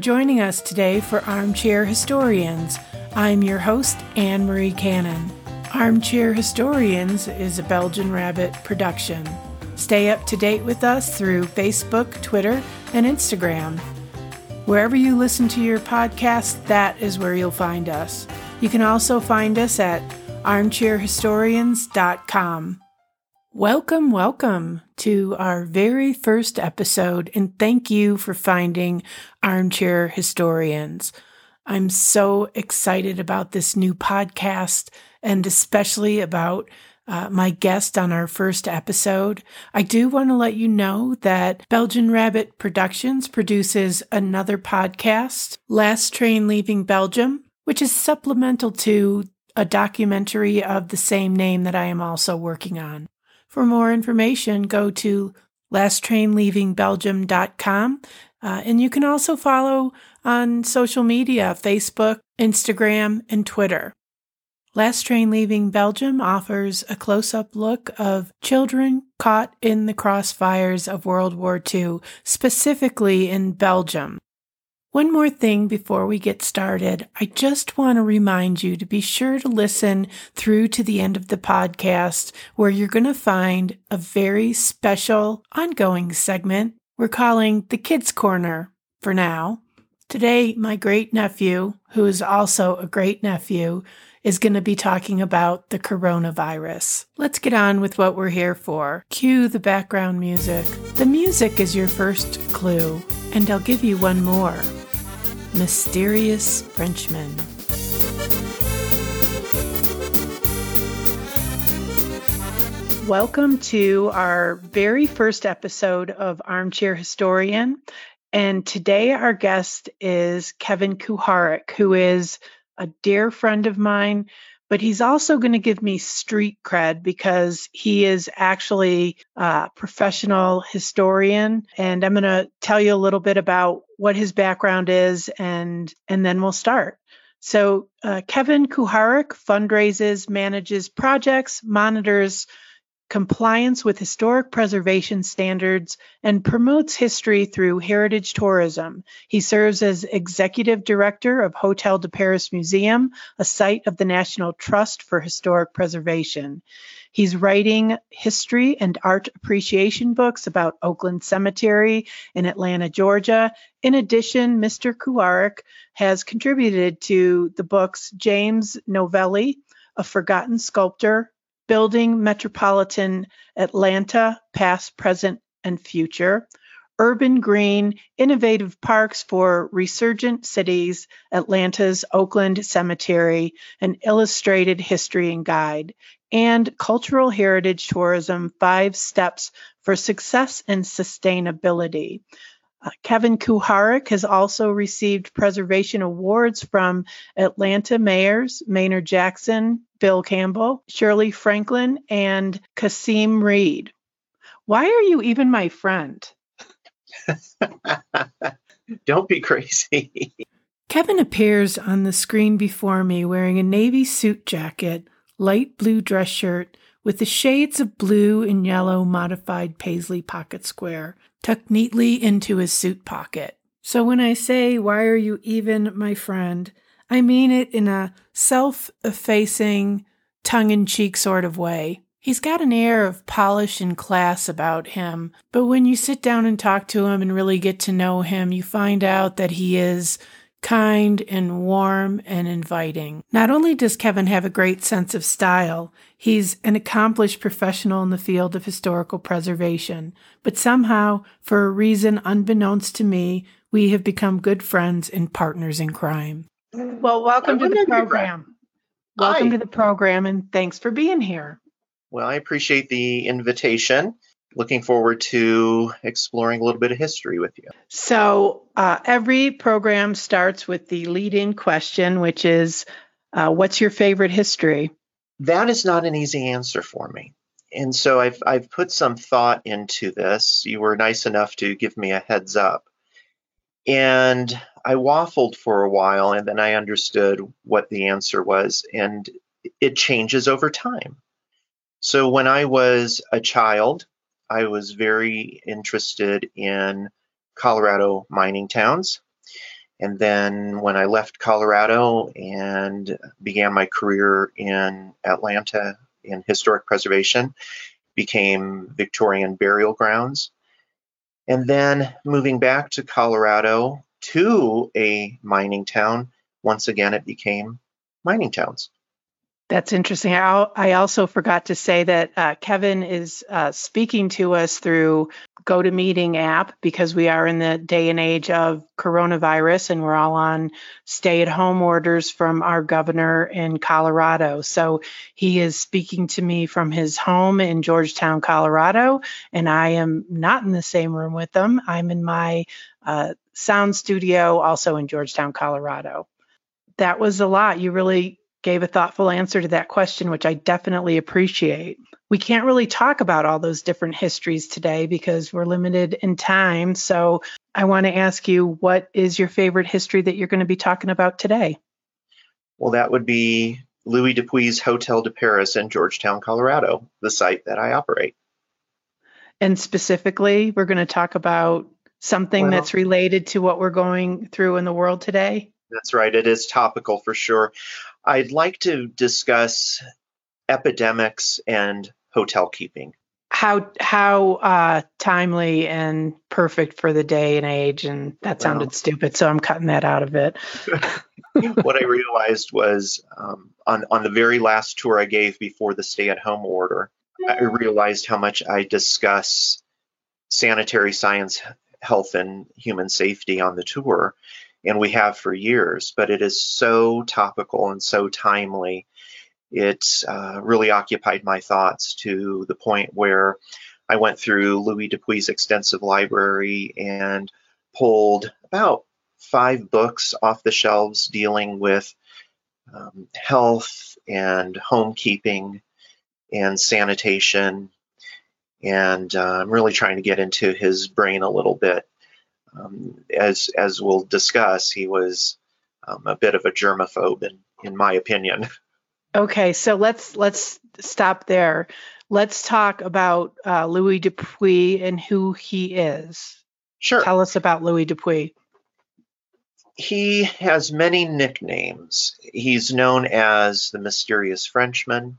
Joining us today for Armchair Historians. I'm your host, Anne Marie Cannon. Armchair Historians is a Belgian Rabbit production. Stay up to date with us through Facebook, Twitter, and Instagram. Wherever you listen to your podcast, that is where you'll find us. You can also find us at armchairhistorians.com. Welcome, welcome to our very first episode, and thank you for finding Armchair Historians. I'm so excited about this new podcast and especially about uh, my guest on our first episode. I do want to let you know that Belgian Rabbit Productions produces another podcast, Last Train Leaving Belgium, which is supplemental to a documentary of the same name that I am also working on. For more information, go to lasttrainleavingbelgium.com. Uh, and you can also follow on social media Facebook, Instagram, and Twitter. Last Train Leaving Belgium offers a close up look of children caught in the crossfires of World War II, specifically in Belgium. One more thing before we get started. I just want to remind you to be sure to listen through to the end of the podcast where you're going to find a very special ongoing segment we're calling the Kids Corner for now. Today, my great nephew, who is also a great nephew, is going to be talking about the coronavirus. Let's get on with what we're here for. Cue the background music. The music is your first clue, and I'll give you one more. Mysterious Frenchman. Welcome to our very first episode of Armchair Historian. And today our guest is Kevin Kuharic, who is a dear friend of mine, but he's also going to give me street cred because he is actually a professional historian. And I'm going to tell you a little bit about what his background is, and and then we'll start. So uh, Kevin Kuharic fundraises, manages projects, monitors compliance with historic preservation standards, and promotes history through heritage tourism. He serves as executive director of Hotel de Paris Museum, a site of the National Trust for Historic Preservation. He's writing history and art appreciation books about Oakland Cemetery in Atlanta, Georgia. In addition, Mr. Kuharic has contributed to the books James Novelli, A Forgotten Sculptor, Building Metropolitan Atlanta, Past, Present, and Future, Urban Green, Innovative Parks for Resurgent Cities, Atlanta's Oakland Cemetery, an illustrated history and guide, and Cultural Heritage Tourism Five Steps for Success and Sustainability. Uh, Kevin Kuharic has also received preservation awards from Atlanta mayors Maynard Jackson, Bill Campbell, Shirley Franklin, and Kasim Reed. Why are you even my friend? Don't be crazy. Kevin appears on the screen before me wearing a navy suit jacket, light blue dress shirt, with the shades of blue and yellow modified paisley pocket square tucked neatly into his suit pocket. So when I say, Why are you even my friend? I mean it in a self effacing, tongue in cheek sort of way. He's got an air of polish and class about him, but when you sit down and talk to him and really get to know him, you find out that he is kind and warm and inviting. Not only does Kevin have a great sense of style, he's an accomplished professional in the field of historical preservation, but somehow, for a reason unbeknownst to me, we have become good friends and partners in crime. Well, welcome to the program. Welcome Hi. to the program and thanks for being here. Well, I appreciate the invitation looking forward to exploring a little bit of history with you. So, uh, every program starts with the lead in question, which is uh, What's your favorite history? That is not an easy answer for me. And so I've, I've put some thought into this. You were nice enough to give me a heads up. And I waffled for a while and then I understood what the answer was. And it changes over time. So when I was a child, I was very interested in Colorado mining towns. And then when I left Colorado and began my career in Atlanta in historic preservation, became Victorian burial grounds. And then moving back to Colorado to a mining town, once again it became mining towns. That's interesting. I also forgot to say that uh, Kevin is uh, speaking to us through GoToMeeting app because we are in the day and age of coronavirus and we're all on stay at home orders from our governor in Colorado. So he is speaking to me from his home in Georgetown, Colorado, and I am not in the same room with him. I'm in my uh, sound studio also in Georgetown, Colorado. That was a lot. You really gave a thoughtful answer to that question, which I definitely appreciate. We can't really talk about all those different histories today because we're limited in time. So I want to ask you, what is your favorite history that you're going to be talking about today? Well, that would be Louis Dupuy's Hotel de Paris in Georgetown, Colorado, the site that I operate. And specifically, we're going to talk about something well, that's related to what we're going through in the world today. That's right. It is topical for sure. I'd like to discuss epidemics and hotel keeping. How how uh, timely and perfect for the day and age, and that sounded well, stupid, so I'm cutting that out of it. what I realized was um, on on the very last tour I gave before the stay-at-home order, I realized how much I discuss sanitary science, health, and human safety on the tour, and we have for years, but it is so topical and so timely. It uh, really occupied my thoughts to the point where I went through Louis Dupuy's extensive library and pulled about five books off the shelves dealing with um, health and homekeeping and sanitation. And uh, I'm really trying to get into his brain a little bit um, as as we'll discuss, he was um, a bit of a germaphobe, in in my opinion. Okay, so let's let's stop there. Let's talk about uh, Louis Dupuy and who he is. Sure. Tell us about Louis Dupuy. He has many nicknames. He's known as the mysterious Frenchman.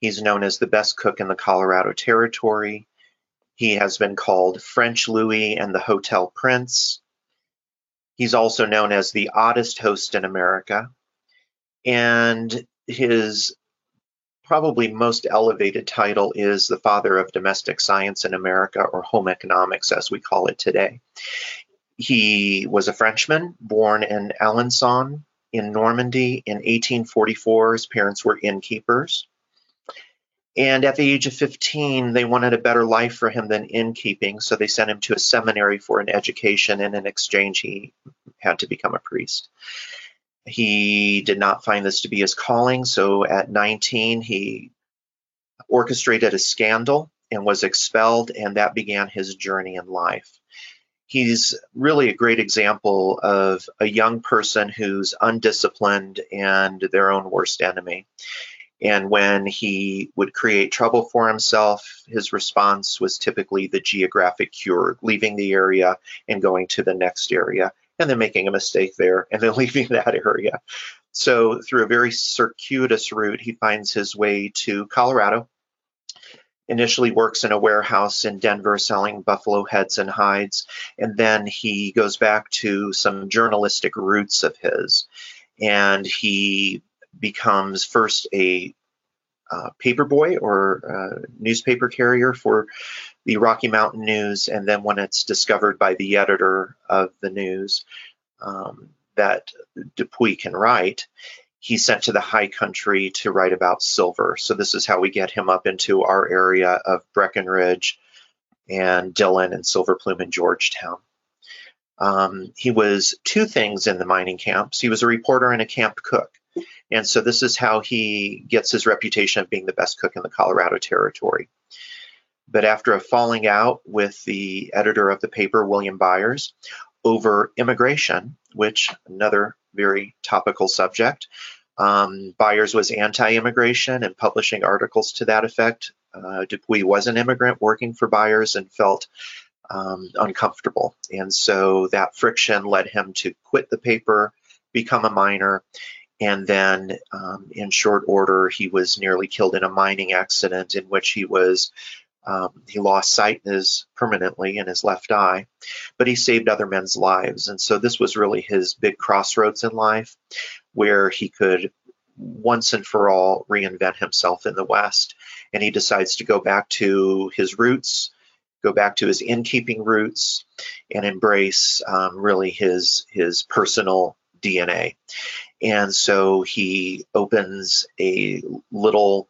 He's known as the best cook in the Colorado Territory. He has been called French Louis and the Hotel Prince. He's also known as the oddest host in America. And his probably most elevated title is the father of domestic science in America, or home economics as we call it today. He was a Frenchman born in Alençon in Normandy in 1844. His parents were innkeepers. And at the age of 15, they wanted a better life for him than innkeeping, so they sent him to a seminary for an education, and in exchange, he had to become a priest. He did not find this to be his calling, so at 19, he orchestrated a scandal and was expelled, and that began his journey in life. He's really a great example of a young person who's undisciplined and their own worst enemy. And when he would create trouble for himself, his response was typically the geographic cure, leaving the area and going to the next area, and then making a mistake there and then leaving that area. So, through a very circuitous route, he finds his way to Colorado. Initially works in a warehouse in Denver selling buffalo heads and hides, and then he goes back to some journalistic roots of his. And he becomes first a uh, paperboy or uh, newspaper carrier for the Rocky Mountain News, and then when it's discovered by the editor of the news um, that Dupuy can write, he's sent to the high country to write about silver. So this is how we get him up into our area of Breckenridge and Dillon and Silver Plume in Georgetown. Um, he was two things in the mining camps. He was a reporter and a camp cook. And so this is how he gets his reputation of being the best cook in the Colorado Territory. But after a falling out with the editor of the paper, William Byers, over immigration, which another very topical subject, um, Byers was anti-immigration and publishing articles to that effect. Uh, Dupuy was an immigrant working for Byers and felt um, uncomfortable. And so that friction led him to quit the paper, become a miner, and then um, in short order, he was nearly killed in a mining accident in which he was um, he lost sight his, permanently in his left eye, but he saved other men's lives. And so this was really his big crossroads in life where he could once and for all reinvent himself in the West. And he decides to go back to his roots, go back to his innkeeping roots, and embrace um, really his his personal DNA. And so he opens a little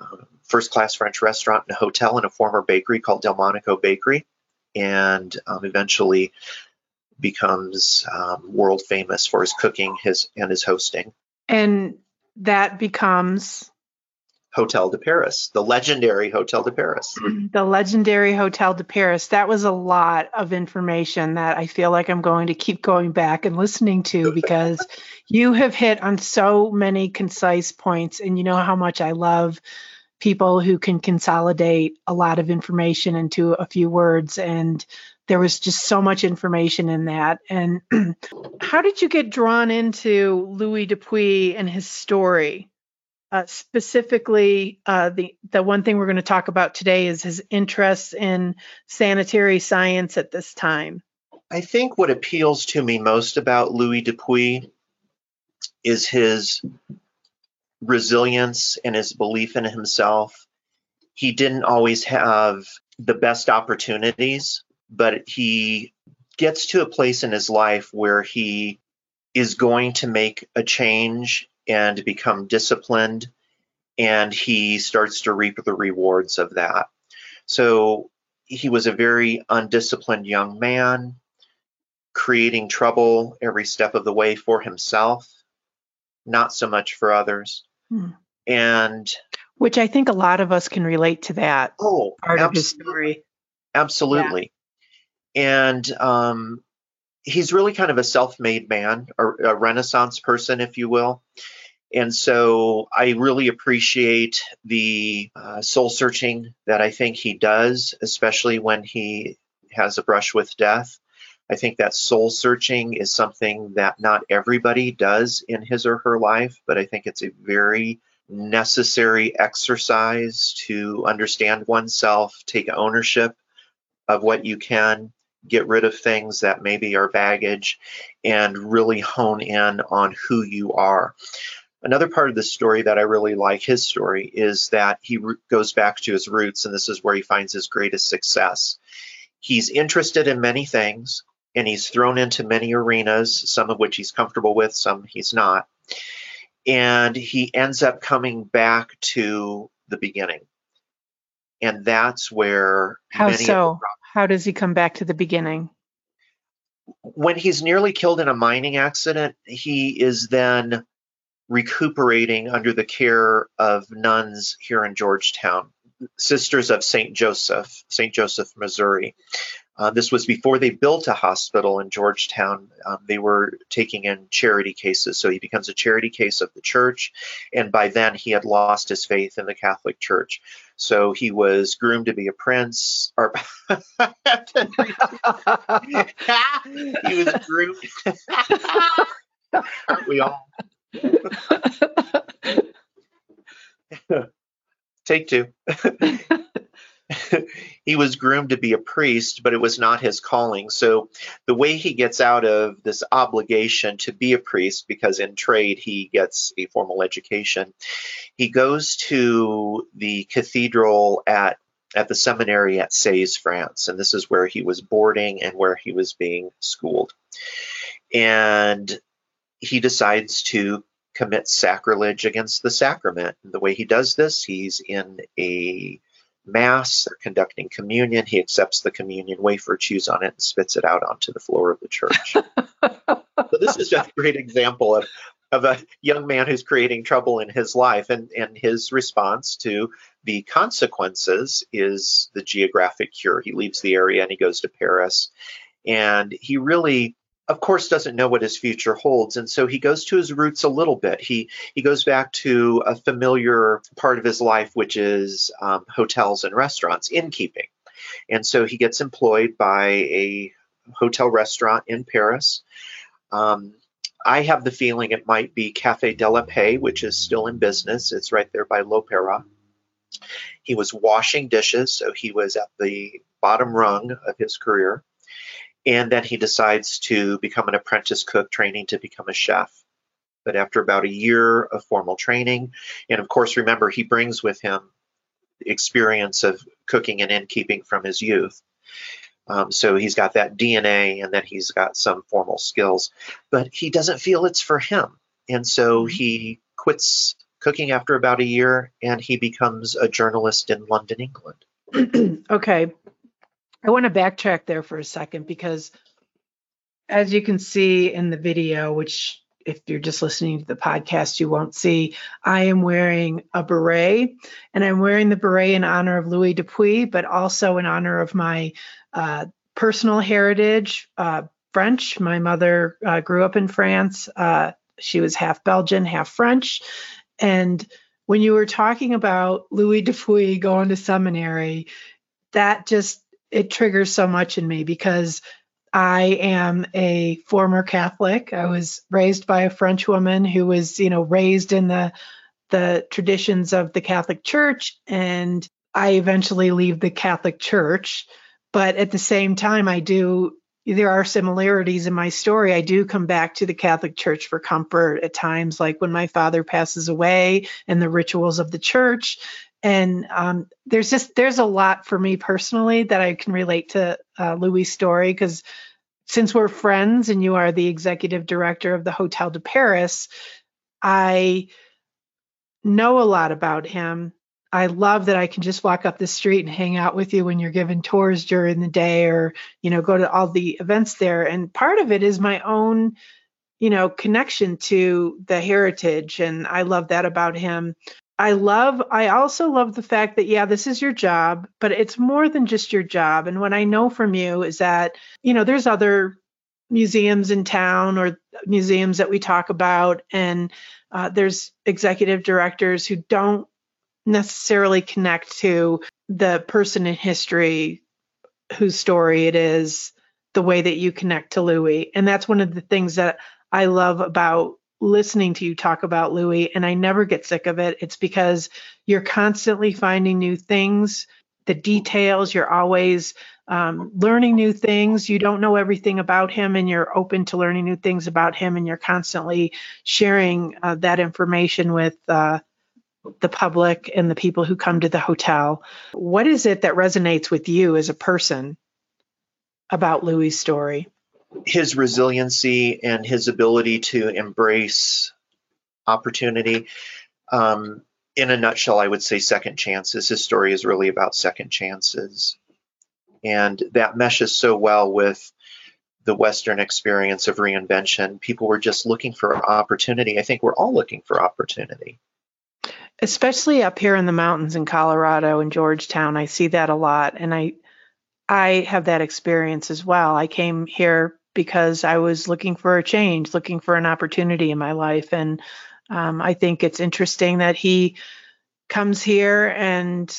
um, first class French restaurant and a hotel in a former bakery called Delmonico Bakery, and um, eventually becomes um, world famous for his cooking his and his hosting. And that becomes Hotel de Paris, the legendary Hotel de Paris. The legendary Hotel de Paris. That was a lot of information that I feel like I'm going to keep going back and listening to because you have hit on so many concise points. And you know how much I love people who can consolidate a lot of information into a few words. And there was just so much information in that. And how did you get drawn into Louis Dupuy and his story? Uh, specifically, uh, the the one thing we're going to talk about today is his interest in sanitary science at this time. I think what appeals to me most about Louis Dupuy is his resilience and his belief in himself. He didn't always have the best opportunities, but he gets to a place in his life where he is going to make a change and become disciplined, and he starts to reap the rewards of that. So he was a very undisciplined young man, creating trouble every step of the way for himself, not so much for others. Hmm. And which I think a lot of us can relate to that oh, part of his story. Absolutely. Yeah. And um, he's really kind of a self-made man, a, a Renaissance person, if you will. And so I really appreciate the uh, soul searching that I think he does, especially when he has a brush with death. I think that soul searching is something that not everybody does in his or her life, but I think it's a very necessary exercise to understand oneself, take ownership of what you can, get rid of things that maybe are baggage, and really hone in on who you are. Another part of the story that I really like his story is that he goes back to his roots, and this is where he finds his greatest success. He's interested in many things, and he's thrown into many arenas, some of which he's comfortable with, some he's not. And he ends up coming back to the beginning. And that's where How so? How does he come back to the beginning? When he's nearly killed in a mining accident, he is then recuperating under the care of nuns here in Georgetown, Sisters of St. Joseph, St. Joseph, Missouri. Uh, this was before they built a hospital in Georgetown. Um, they were taking in charity cases. So he becomes a charity case of the church. And by then, he had lost his faith in the Catholic Church. So he was groomed to be a prince. Or he was groomed. Aren't we all? Take two. he was groomed to be a priest, but it was not his calling. So the way he gets out of this obligation to be a priest, because in trade he gets a formal education, he goes to the cathedral at at the seminary at Sées, France, and this is where he was boarding and where he was being schooled. And he decides to commit sacrilege against the sacrament. And the way he does this, he's in a Mass, they're conducting communion. He accepts the communion wafer, chews on it, and spits it out onto the floor of the church. so this is just a great example of, of a young man who's creating trouble in his life, and, and his response to the consequences is the geographic cure. He leaves the area and he goes to Paris, and he really of course doesn't know what his future holds and so he goes to his roots a little bit he he goes back to a familiar part of his life which is um, hotels and restaurants innkeeping And so he gets employed by a hotel restaurant in Paris. Um, I have the feeling it might be Cafe de la Paix, which is still in business. It's right there by L'Opéra. He was washing dishes, so he was at the bottom rung of his career. And then he decides to become an apprentice cook, training to become a chef. But after about a year of formal training, and of course, remember, he brings with him experience of cooking and innkeeping from his youth. Um, so he's got that DNA and then he's got some formal skills, but he doesn't feel it's for him. And so mm-hmm. he quits cooking after about a year and he becomes a journalist in London, England. okay. I want to backtrack there for a second because as you can see in the video, which if you're just listening to the podcast, you won't see, I am wearing a beret and I'm wearing the beret in honor of Louis Dupuy, but also in honor of my uh, personal heritage, uh, French. My mother uh, grew up in France. Uh, she was half Belgian, half French. And when you were talking about Louis Dupuy going to seminary, that just it triggers so much in me because I am a former Catholic. I was raised by a French woman who was, you know, raised in the the traditions of the Catholic Church and I eventually leave the Catholic Church, but at the same time I do there are similarities in my story. I do come back to the Catholic Church for comfort at times, like when my father passes away and the rituals of the church and um, there's just there's a lot for me personally that I can relate to uh, Louis' story because since we're friends and you are the executive director of the Hotel de Paris, I know a lot about him. I love that I can just walk up the street and hang out with you when you're giving tours during the day or, you know, go to all the events there. And part of it is my own, you know, connection to the heritage. And I love that about him. I love, I also love the fact that, yeah, this is your job, but it's more than just your job. And what I know from you is that, you know, there's other museums in town or museums that we talk about, and uh, there's executive directors who don't necessarily connect to the person in history whose story it is the way that you connect to Louis. And that's one of the things that I love about listening to you talk about Louis, and I never get sick of it. It's because you're constantly finding new things, the details, you're always um, learning new things. You don't know everything about him, and you're open to learning new things about him, and you're constantly sharing uh, that information with. Uh, the public and the people who come to the hotel. What is it that resonates with you as a person about Louis' story? His resiliency and his ability to embrace opportunity. Um, in a nutshell, I would say second chances. His story is really about second chances. And that meshes so well with the Western experience of reinvention. People were just looking for opportunity. I think we're all looking for opportunity. Especially up here in the mountains in Colorado and Georgetown, I see that a lot. And I I have that experience as well. I came here because I was looking for a change, looking for an opportunity in my life. And um, I think it's interesting that he comes here and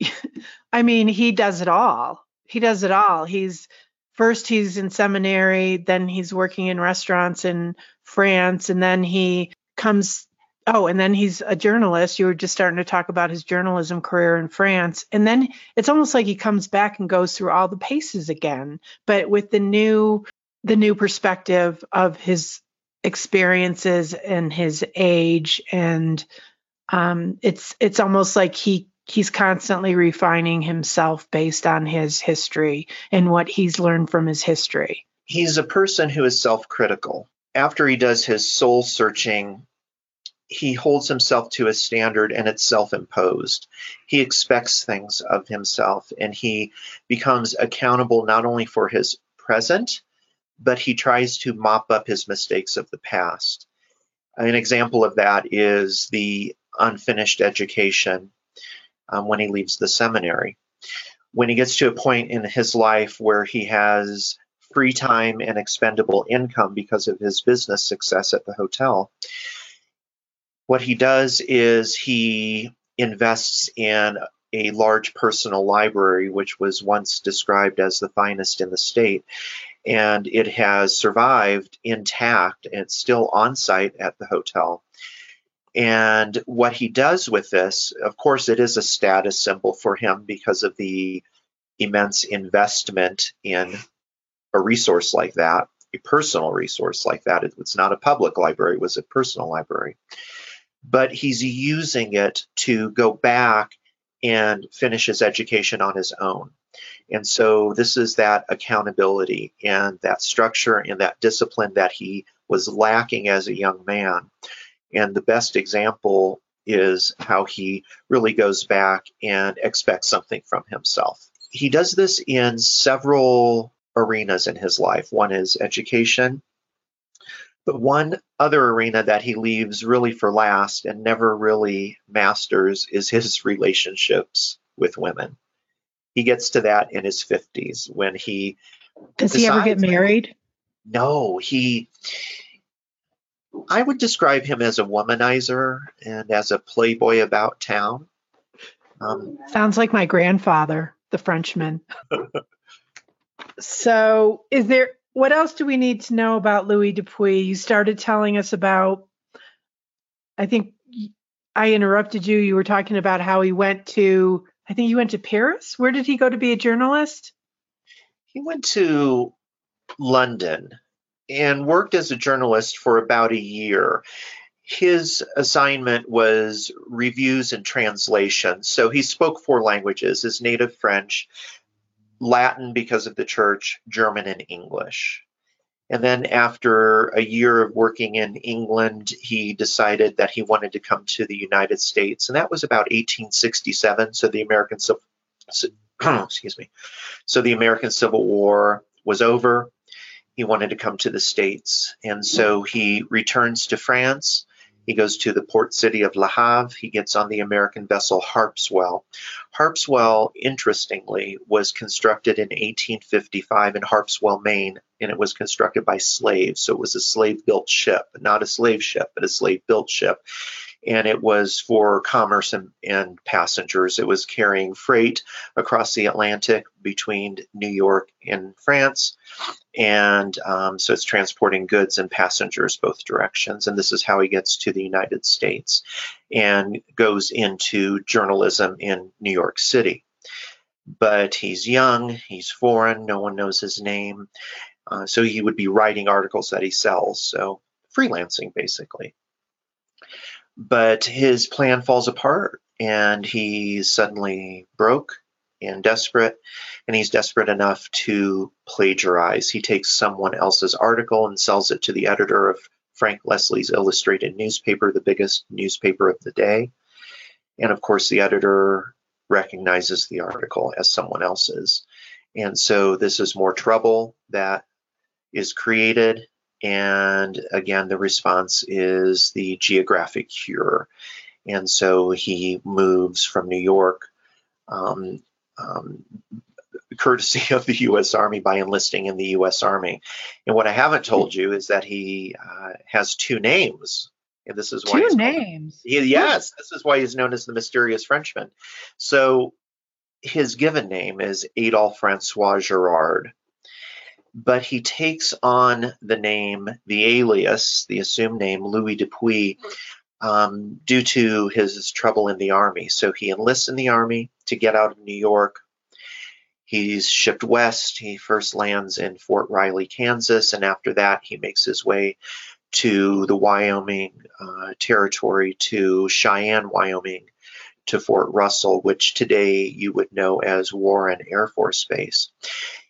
I mean, he does it all. He does it all. He's first he's in seminary, then he's working in restaurants in France, and then he comes Oh, and then he's a journalist. You were just starting to talk about his journalism career in France. And then it's almost like he comes back and goes through all the paces again, but with the new the new perspective of his experiences and his age and um, it's it's almost like he he's constantly refining himself based on his history and what he's learned from his history. He's a person who is self-critical. After he does his soul searching he holds himself to a standard and it's self-imposed. He expects things of himself and he becomes accountable not only for his present, but he tries to mop up his mistakes of the past. An example of that is the unfinished education um, when he leaves the seminary. When he gets to a point in his life where he has free time and expendable income because of his business success at the hotel, what he does is he invests in a large personal library, which was once described as the finest in the state. And it has survived intact and it's still on site at the hotel. And what he does with this, of course, it is a status symbol for him because of the immense investment in a resource like that, a personal resource like that. It's not a public library, it was a personal library. But he's using it to go back and finish his education on his own. And so this is that accountability and that structure and that discipline that he was lacking as a young man. And the best example is how he really goes back and expects something from himself. He does this in several arenas in his life. One is education, but one other arena that he leaves really for last and never really masters is his relationships with women. He gets to that in his 50s when he. Does he ever get married? No, he. I would describe him as a womanizer and as a playboy about town. Um, Sounds like my grandfather, the Frenchman. so, is there what else do we need to know about Louis Dupuy? You started telling us about, I think I interrupted you. You were talking about how he went to, I think he went to Paris. Where did he go to be a journalist? He went to London and worked as a journalist for about a year. His assignment was reviews and translation. So he spoke four languages his native French, Latin because of the church, German, and English. And then after a year of working in England, he decided that he wanted to come to the United States, and that was about 1867. So the American Civil, excuse me, so the American Civil War was over. He wanted to come to the States, and so he returns to France he goes to the port city of Le Havre. He gets on the American vessel Harpswell. Harpswell, interestingly, was constructed in 1855 in Harpswell, Maine, and it was constructed by slaves. So it was a slave built ship, not a slave ship, but a slave built ship and it was for commerce and, and, passengers. It was carrying freight across the Atlantic between New York and France, and um, so it's transporting goods and passengers both directions. And this is how he gets to the United States and goes into journalism in New York City. But he's young, he's foreign, no one knows his name. Uh, so he would be writing articles that he sells. So freelancing basically but his plan falls apart and he's suddenly broke and desperate and he's desperate enough to plagiarize. He takes someone else's article and sells it to the editor of frank leslie's illustrated newspaper the biggest newspaper of the day. And of course the editor recognizes the article as someone else's. And so this is more trouble that is created and again, the response is the geographic cure. And so he moves from New York, um, um, courtesy of the U.S. Army by enlisting in the U.S. Army. And what I haven't told you is that he uh, has two names. And this is why two names. He, yes, this is why he's known as the mysterious Frenchman. So his given name is Adolphe Francois Girard but he takes on the name, the alias, the assumed name Louis Dupuy, um, due to his trouble in the army. So he enlists in the army to get out of New York. He's shipped west. He first lands in Fort Riley, Kansas, and after that, he makes his way to the Wyoming uh, territory, to Cheyenne, Wyoming, to Fort Russell, which today you would know as Warren Air Force Base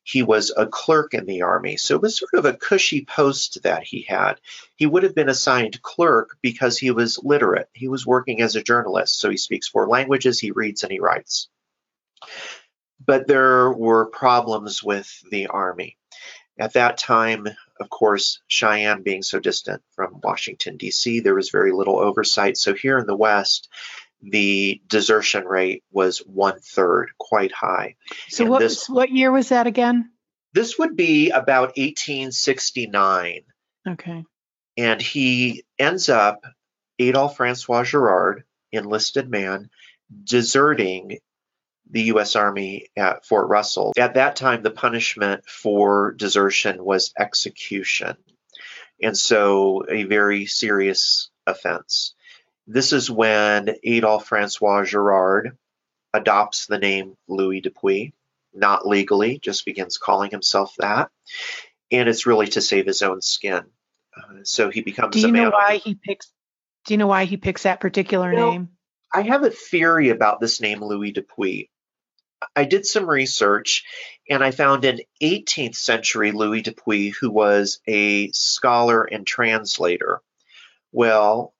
he was a clerk in the army. So it was sort of a cushy post that he had. He would have been assigned clerk because he was literate. He was working as a journalist. So he speaks four languages, he reads and he writes. But there were problems with the army. At that time, of course, Cheyenne being so distant from Washington, D.C., there was very little oversight. So here in the West, the desertion rate was one third, quite high. So what this, what year was that again? This would be about 1869. Okay. And he ends up Adolphe Francois Girard, enlisted man, deserting the U.S. Army at Fort Russell. At that time, the punishment for desertion was execution, and so a very serious offense. This is when Adolphe Francois Girard adopts the name Louis Dupuy, not legally, just begins calling himself that. And it's really to save his own skin. Uh, so he becomes. Do you know why he picks? Do you know why he picks that particular you know, name? I have a theory about this name Louis Dupuy. I did some research and I found an 18th century Louis Dupuy who was a scholar and translator. Well,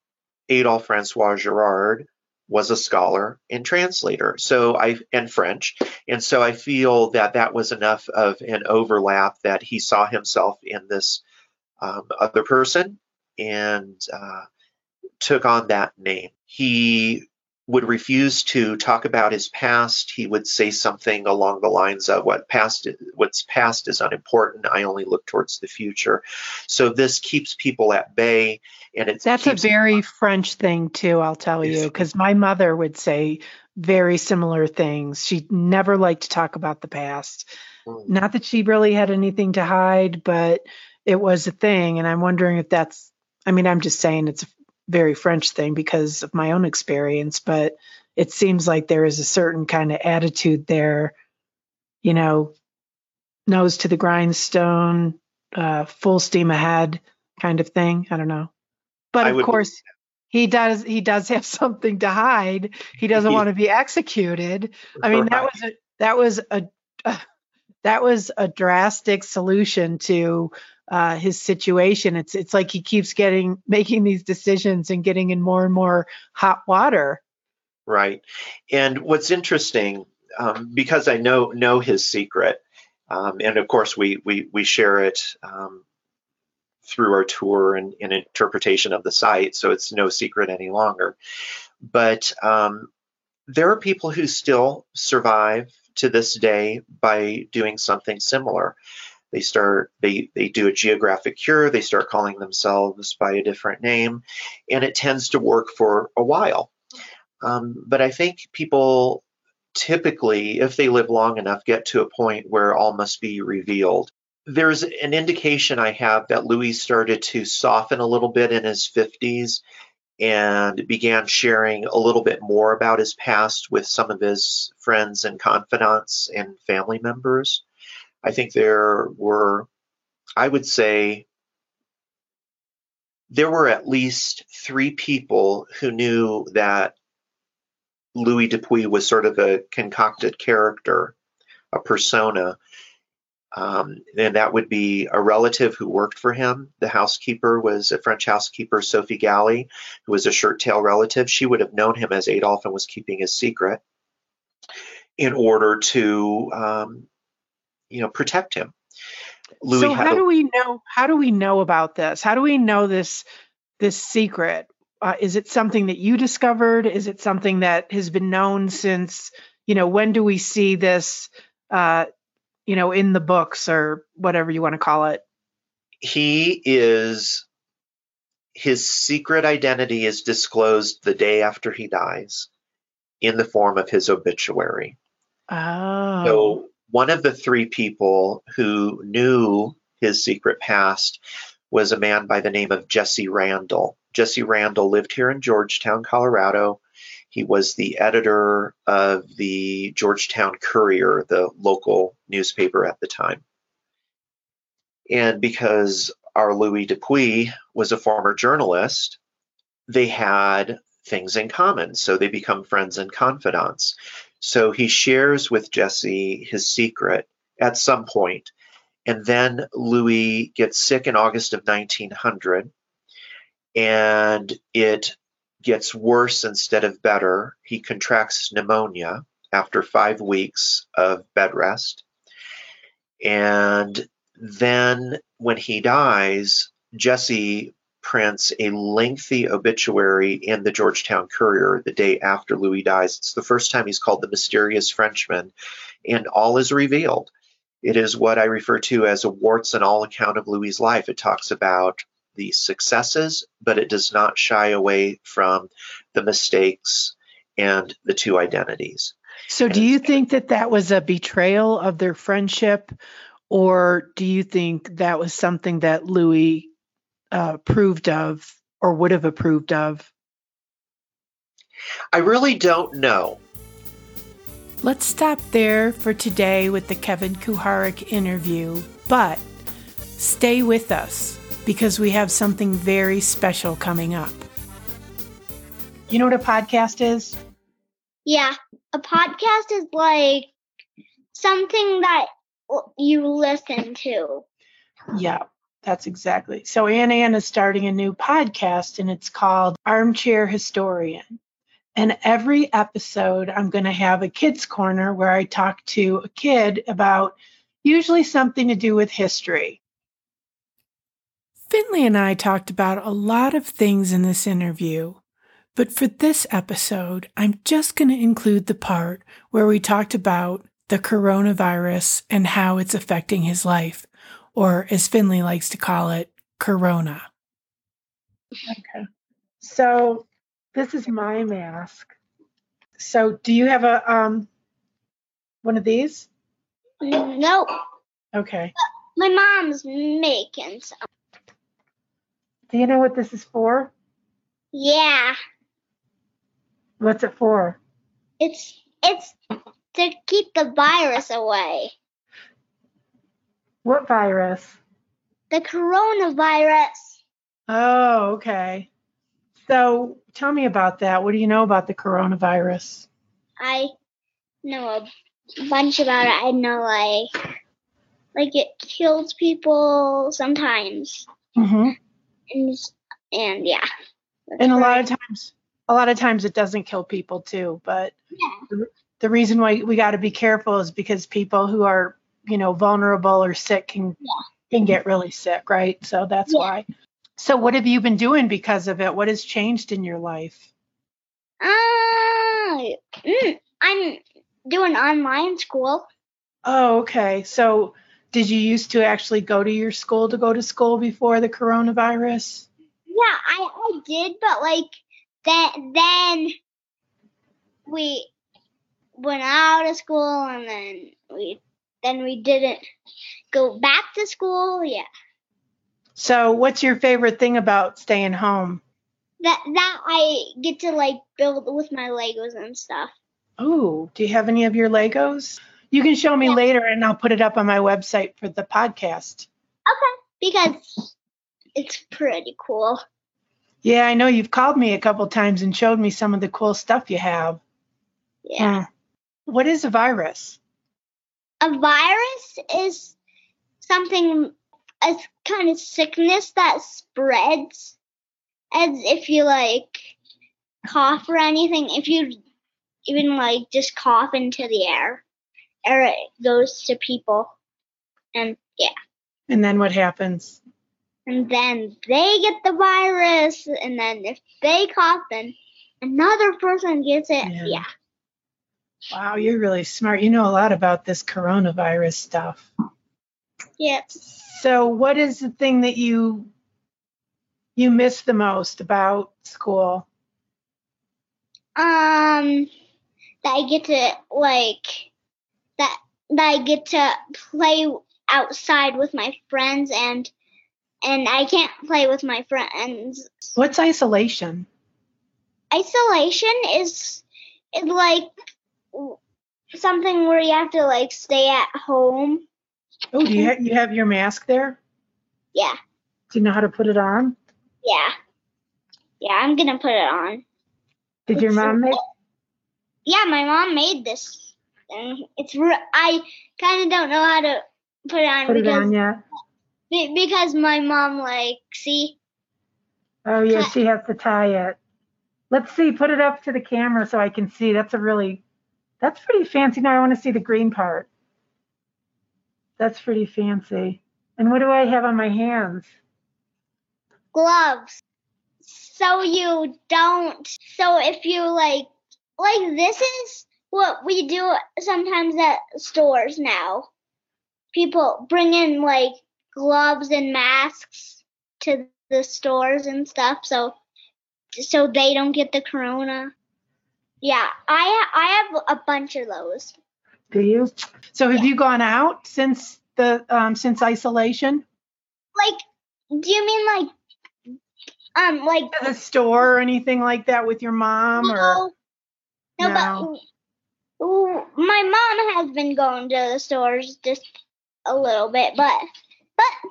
Adolphe Francois Girard was a scholar and translator so i and french and so i feel that that was enough of an overlap that he saw himself in this um, other person and uh, took on that name he would refuse to talk about his past. He would say something along the lines of what past what's past is unimportant. I only look towards the future. So this keeps people at bay and it's That's a very French thing too, I'll tell you, because my mother would say very similar things. She never liked to talk about the past. Mm. Not that she really had anything to hide, but it was a thing and I'm wondering if that's I mean, I'm just saying it's a very French thing because of my own experience, but it seems like there is a certain kind of attitude there, you know, nose to the grindstone, uh, full steam ahead kind of thing. I don't know. But of course, he does he does have something to hide. He doesn't want to be executed. I mean, that was a that was a, a that was a drastic solution to uh, his situation. It's it's like he keeps getting making these decisions and getting in more and more hot water. Right. And what's interesting, um, because I know know his secret, um, and of course we we we share it um, through our tour and, and, interpretation of the site, so it's no secret any longer. But um, there are people who still survive to this day by doing something similar. They start they they do a geographic cure they start calling themselves by a different name and it tends to work for a while. Um, but i think people typically if they live long enough get to a point where all must be revealed there's an indication i have that louis started to soften a little bit in his 50s and began sharing a little bit more about his past with some of his friends and confidants and family members I think there were, I would say, there were at least three people who knew that Louis Dupuy was sort of a concocted character, a persona. Um, and that would be a relative who worked for him. The housekeeper was a French housekeeper, Sophie Gally, who was a shirt tail relative. She would have known him as Adolphe and was keeping his secret in order to um, you know protect him. Louis so how a, do we know? How do we know about this? How do we know this this secret? Uh, is it something that you discovered? Is it something that has been known since? You know, when do we see this? Uh, you know, in the books or whatever you want to call it. He is his secret identity is disclosed the day after he dies in the form of his obituary. Oh. So one of the three people who knew his secret past was a man by the name of Jesse Randall. Jesse Randall lived here in Georgetown, Colorado. He was the editor of the Georgetown Courier, the local newspaper at the time. And because our Louis Dupuy was a former journalist, they had things in common. So they become friends and confidants. So he shares with Jesse his secret at some point. and then Louis gets sick in August of 1900, and it gets worse instead of better. He contracts pneumonia after five weeks of bed rest. And then when he dies, Jesse prints a lengthy obituary in the Georgetown Courier the day after Louis dies. It's the first time he's called the mysterious Frenchman, and all is revealed. It is what I refer to as a warts and all account of Louis's life. It talks about the successes, but it does not shy away from the mistakes and the two identities. So, do you think that that was a betrayal of their friendship, or do you think that was something that Louis uh, approved of or would have approved of? I really don't know. Let's stop there for today with the Kevin Kuharic interview, but stay with us because we have something very special coming up. You know what a podcast is? Yeah, a podcast is like something that you listen to. Yeah, that's exactly. So Ann Ann is starting a new podcast and it's called Armchair Historian. And every episode, I'm going to have a kids' corner where I talk to a kid about usually something to do with history. Finley and I talked about a lot of things in this interview, but for this episode, I'm just going to include the part where we talked about the coronavirus and how it's affecting his life, or as Finley likes to call it, corona. Okay. So this is my mask. So do you have a um one of these? No. Okay. My mom's making some. Do you know what this is for? Yeah. What's it for? It's it's to keep the virus away. What virus? The coronavirus. Oh, okay. So tell me about that. What do you know about the coronavirus? I know a bunch about it. I know like like it kills people sometimes. Mm-hmm. And and yeah. And a lot of times a lot of times it doesn't kill people too, but yeah. the, the reason why we got to be careful is because people who are, you know, vulnerable or sick can yeah. can get really sick, right? So that's Yeah. why. So what have you been doing because of it? What has changed in your life? Uh, mm, I'm doing online school. Oh, okay. So did you used to actually go to your school to go to school before the coronavirus? Yeah, I, I did, but like then then we went out of school and then we then we didn't go back to school. Yeah, So what's your favorite thing about staying home? that that I get to like build with my Legos and stuff. Oh, do you have any of your Legos? You can show me Yeah. later and I'll put it up on my website for the podcast. Okay, because it's pretty cool. Yeah, I know you've called me a couple times and showed me some of the cool stuff you have. Yeah. Hmm. What is a virus? A virus is something a kind of sickness that spreads as if you like cough or anything. If you even like just cough into the air, air it goes to people, and yeah, And then what happens? and then they get the virus, and then if they cough, then another person gets it. Yeah. yeah. Wow, you're really smart. You know a lot about this coronavirus stuff. Yes. So, what is the thing that you you miss the most about school? Um, that I get to like that that I get to play outside with my friends and and I can't play with my friends. What's isolation? Isolation is is like something where you have to like stay at home. Oh, do you ha- you have your mask there? Yeah, Do you know how to put it on? yeah, yeah. I'm gonna put it on. Did your mom make? Yeah, my mom made this, and it's I kind of don't know how to put it on Put it because on yet? Be- because my mom like see Oh yeah, Cut. she has to tie it. Let's see. Put it up to the camera so I can see. That's a really, that's pretty fancy. Now I want to see the green part. That's pretty fancy. And what do I have on my hands? gloves so you don't so if you like like this is what we do sometimes at stores now people bring in like gloves and masks to the stores and stuff so so they don't get the corona Yeah, I I have a bunch of those. Do you? So have you gone out since the um since isolation? Like, do you mean like, um, like To the store or anything like that with your mom or no, no, No. but my mom has been going to the stores just a little bit, but but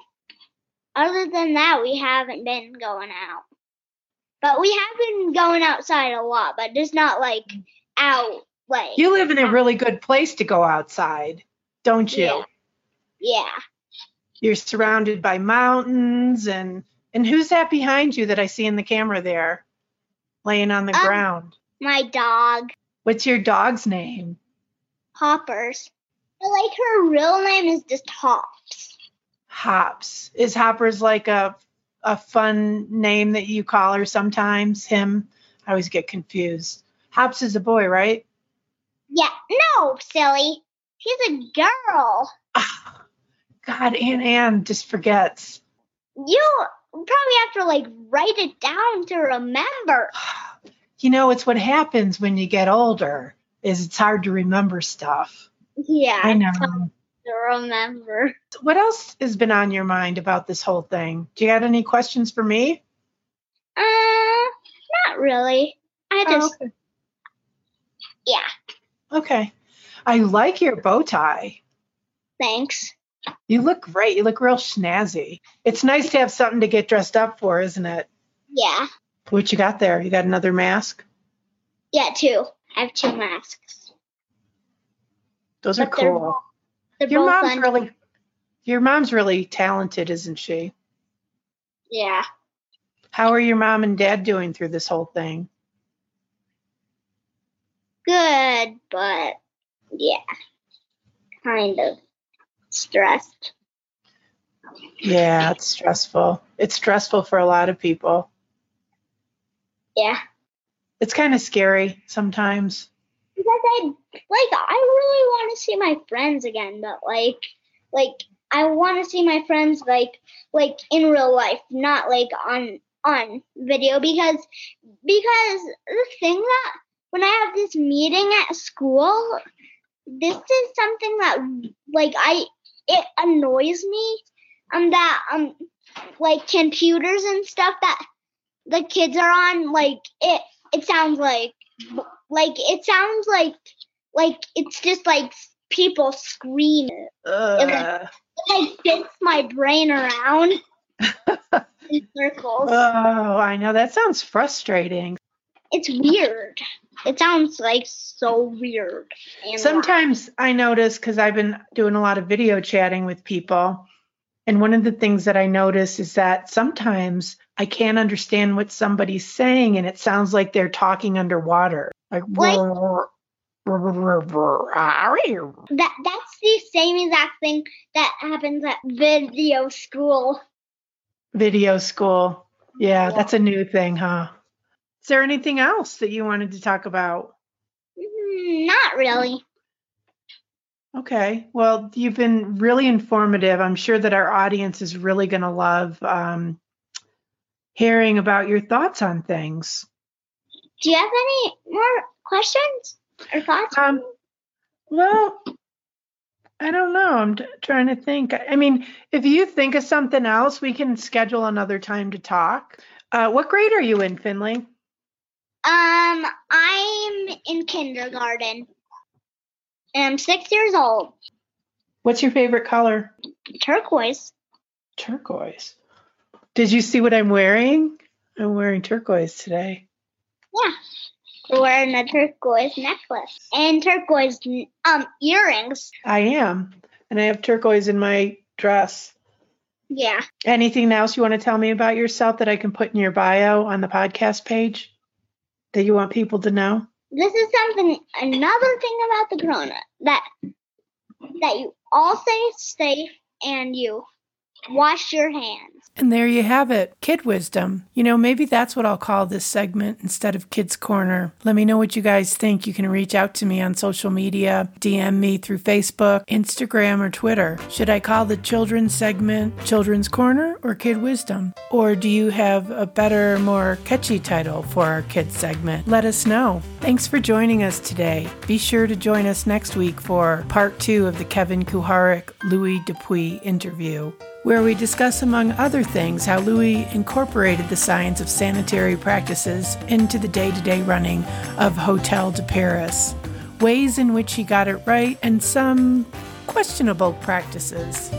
other than that, we haven't been going out. But we have been going outside a lot, but just not like out like you live in a really good place to go outside, don't you? Yeah. yeah. You're surrounded by mountains and and who's that behind you that I see in the camera there? Laying on the Um, ground. My dog, What's your dog's name? Hoppers. But, like her real name is just Hops. Hops. Is Hoppers like a a fun name that you call her sometimes? Him? I always get confused. Hops is a boy, right? Yeah, no, silly. He's a girl. God, Aunt Ann just forgets. You probably have to like write it down to remember. You know, it's what happens when you get older. Is it's hard to remember stuff. Yeah, I know. to remember. What else has been on your mind about this whole thing? Do you got any questions for me? Uh, not really. I Oh, just okay. yeah. okay. I like your bow tie. Thanks. You look great. You look real snazzy. It's nice to have something to get dressed up for, isn't it? Yeah, What you got there? You got another mask? yeah, two. I have two masks. Those are But they're cool. They're Your mom's really your mom's really talented, isn't she? Yeah. How are your mom and dad doing through this whole thing? Good, but yeah, kind of stressed. Yeah, it's stressful. It's stressful for a lot of people. Yeah. It's kind of scary sometimes. because I like I really want to see my friends again, but like like I want to see my friends like like in real life, not like on on video because because the thing that when I have this meeting at school, this is something that like I it annoys me um that um like computers and stuff that the kids are on like it it sounds like like it sounds like like it's just like people screaming. It like spins my brain around in circles. Oh, I know. That sounds frustrating. it's weird. It sounds like so weird. Sometimes I notice because I've been doing a lot of video chatting with people. And one of the things that I notice is that sometimes I can't understand what somebody's saying and it sounds like they're talking underwater. Like, Like- that that's the same exact thing that happens at video school. video school. Yeah, Yeah. that's a new thing, huh? Is there anything else that you wanted to talk about? Mm, Not really. Okay. Well, you've been really informative. I'm sure that our audience is really going to love um, hearing about your thoughts on things. Do you have any more questions or thoughts? Um, Well, I don't know. I'm t- trying to think. I mean, if you think of something else, we can schedule another time to talk. Uh, what grade are you in, Finley? Um, I'm in kindergarten. I'm six years old. What's your favorite color? Turquoise. Turquoise. Did you see what I'm wearing? I'm wearing turquoise today. Yeah. We're wearing a turquoise necklace and turquoise um earrings. I am. And I have turquoise in my dress. Yeah. Anything else you want to tell me about yourself that I can put in your bio on the podcast page that you want people to know? This is something another thing about the corona that that you all say stay safe and you wash your hands. And there you have it, kid wisdom. You know, maybe that's what I'll call this segment instead of Kids Corner. Let me know what you guys think. You can reach out to me on social media, DM me through Facebook, Instagram, or Twitter. Should I call the children's segment Children's Corner or Kid Wisdom? Or do you have a better, more catchy title for our kids segment? Let us know. Thanks for joining us today. Be sure to join us next week for part two of the Kevin Kuharic Louis Dupuy interview where we discuss, among other things, how Louis incorporated the science of sanitary practices into the day to day running of Hotel de Paris, ways in which he got it right, and some questionable practices.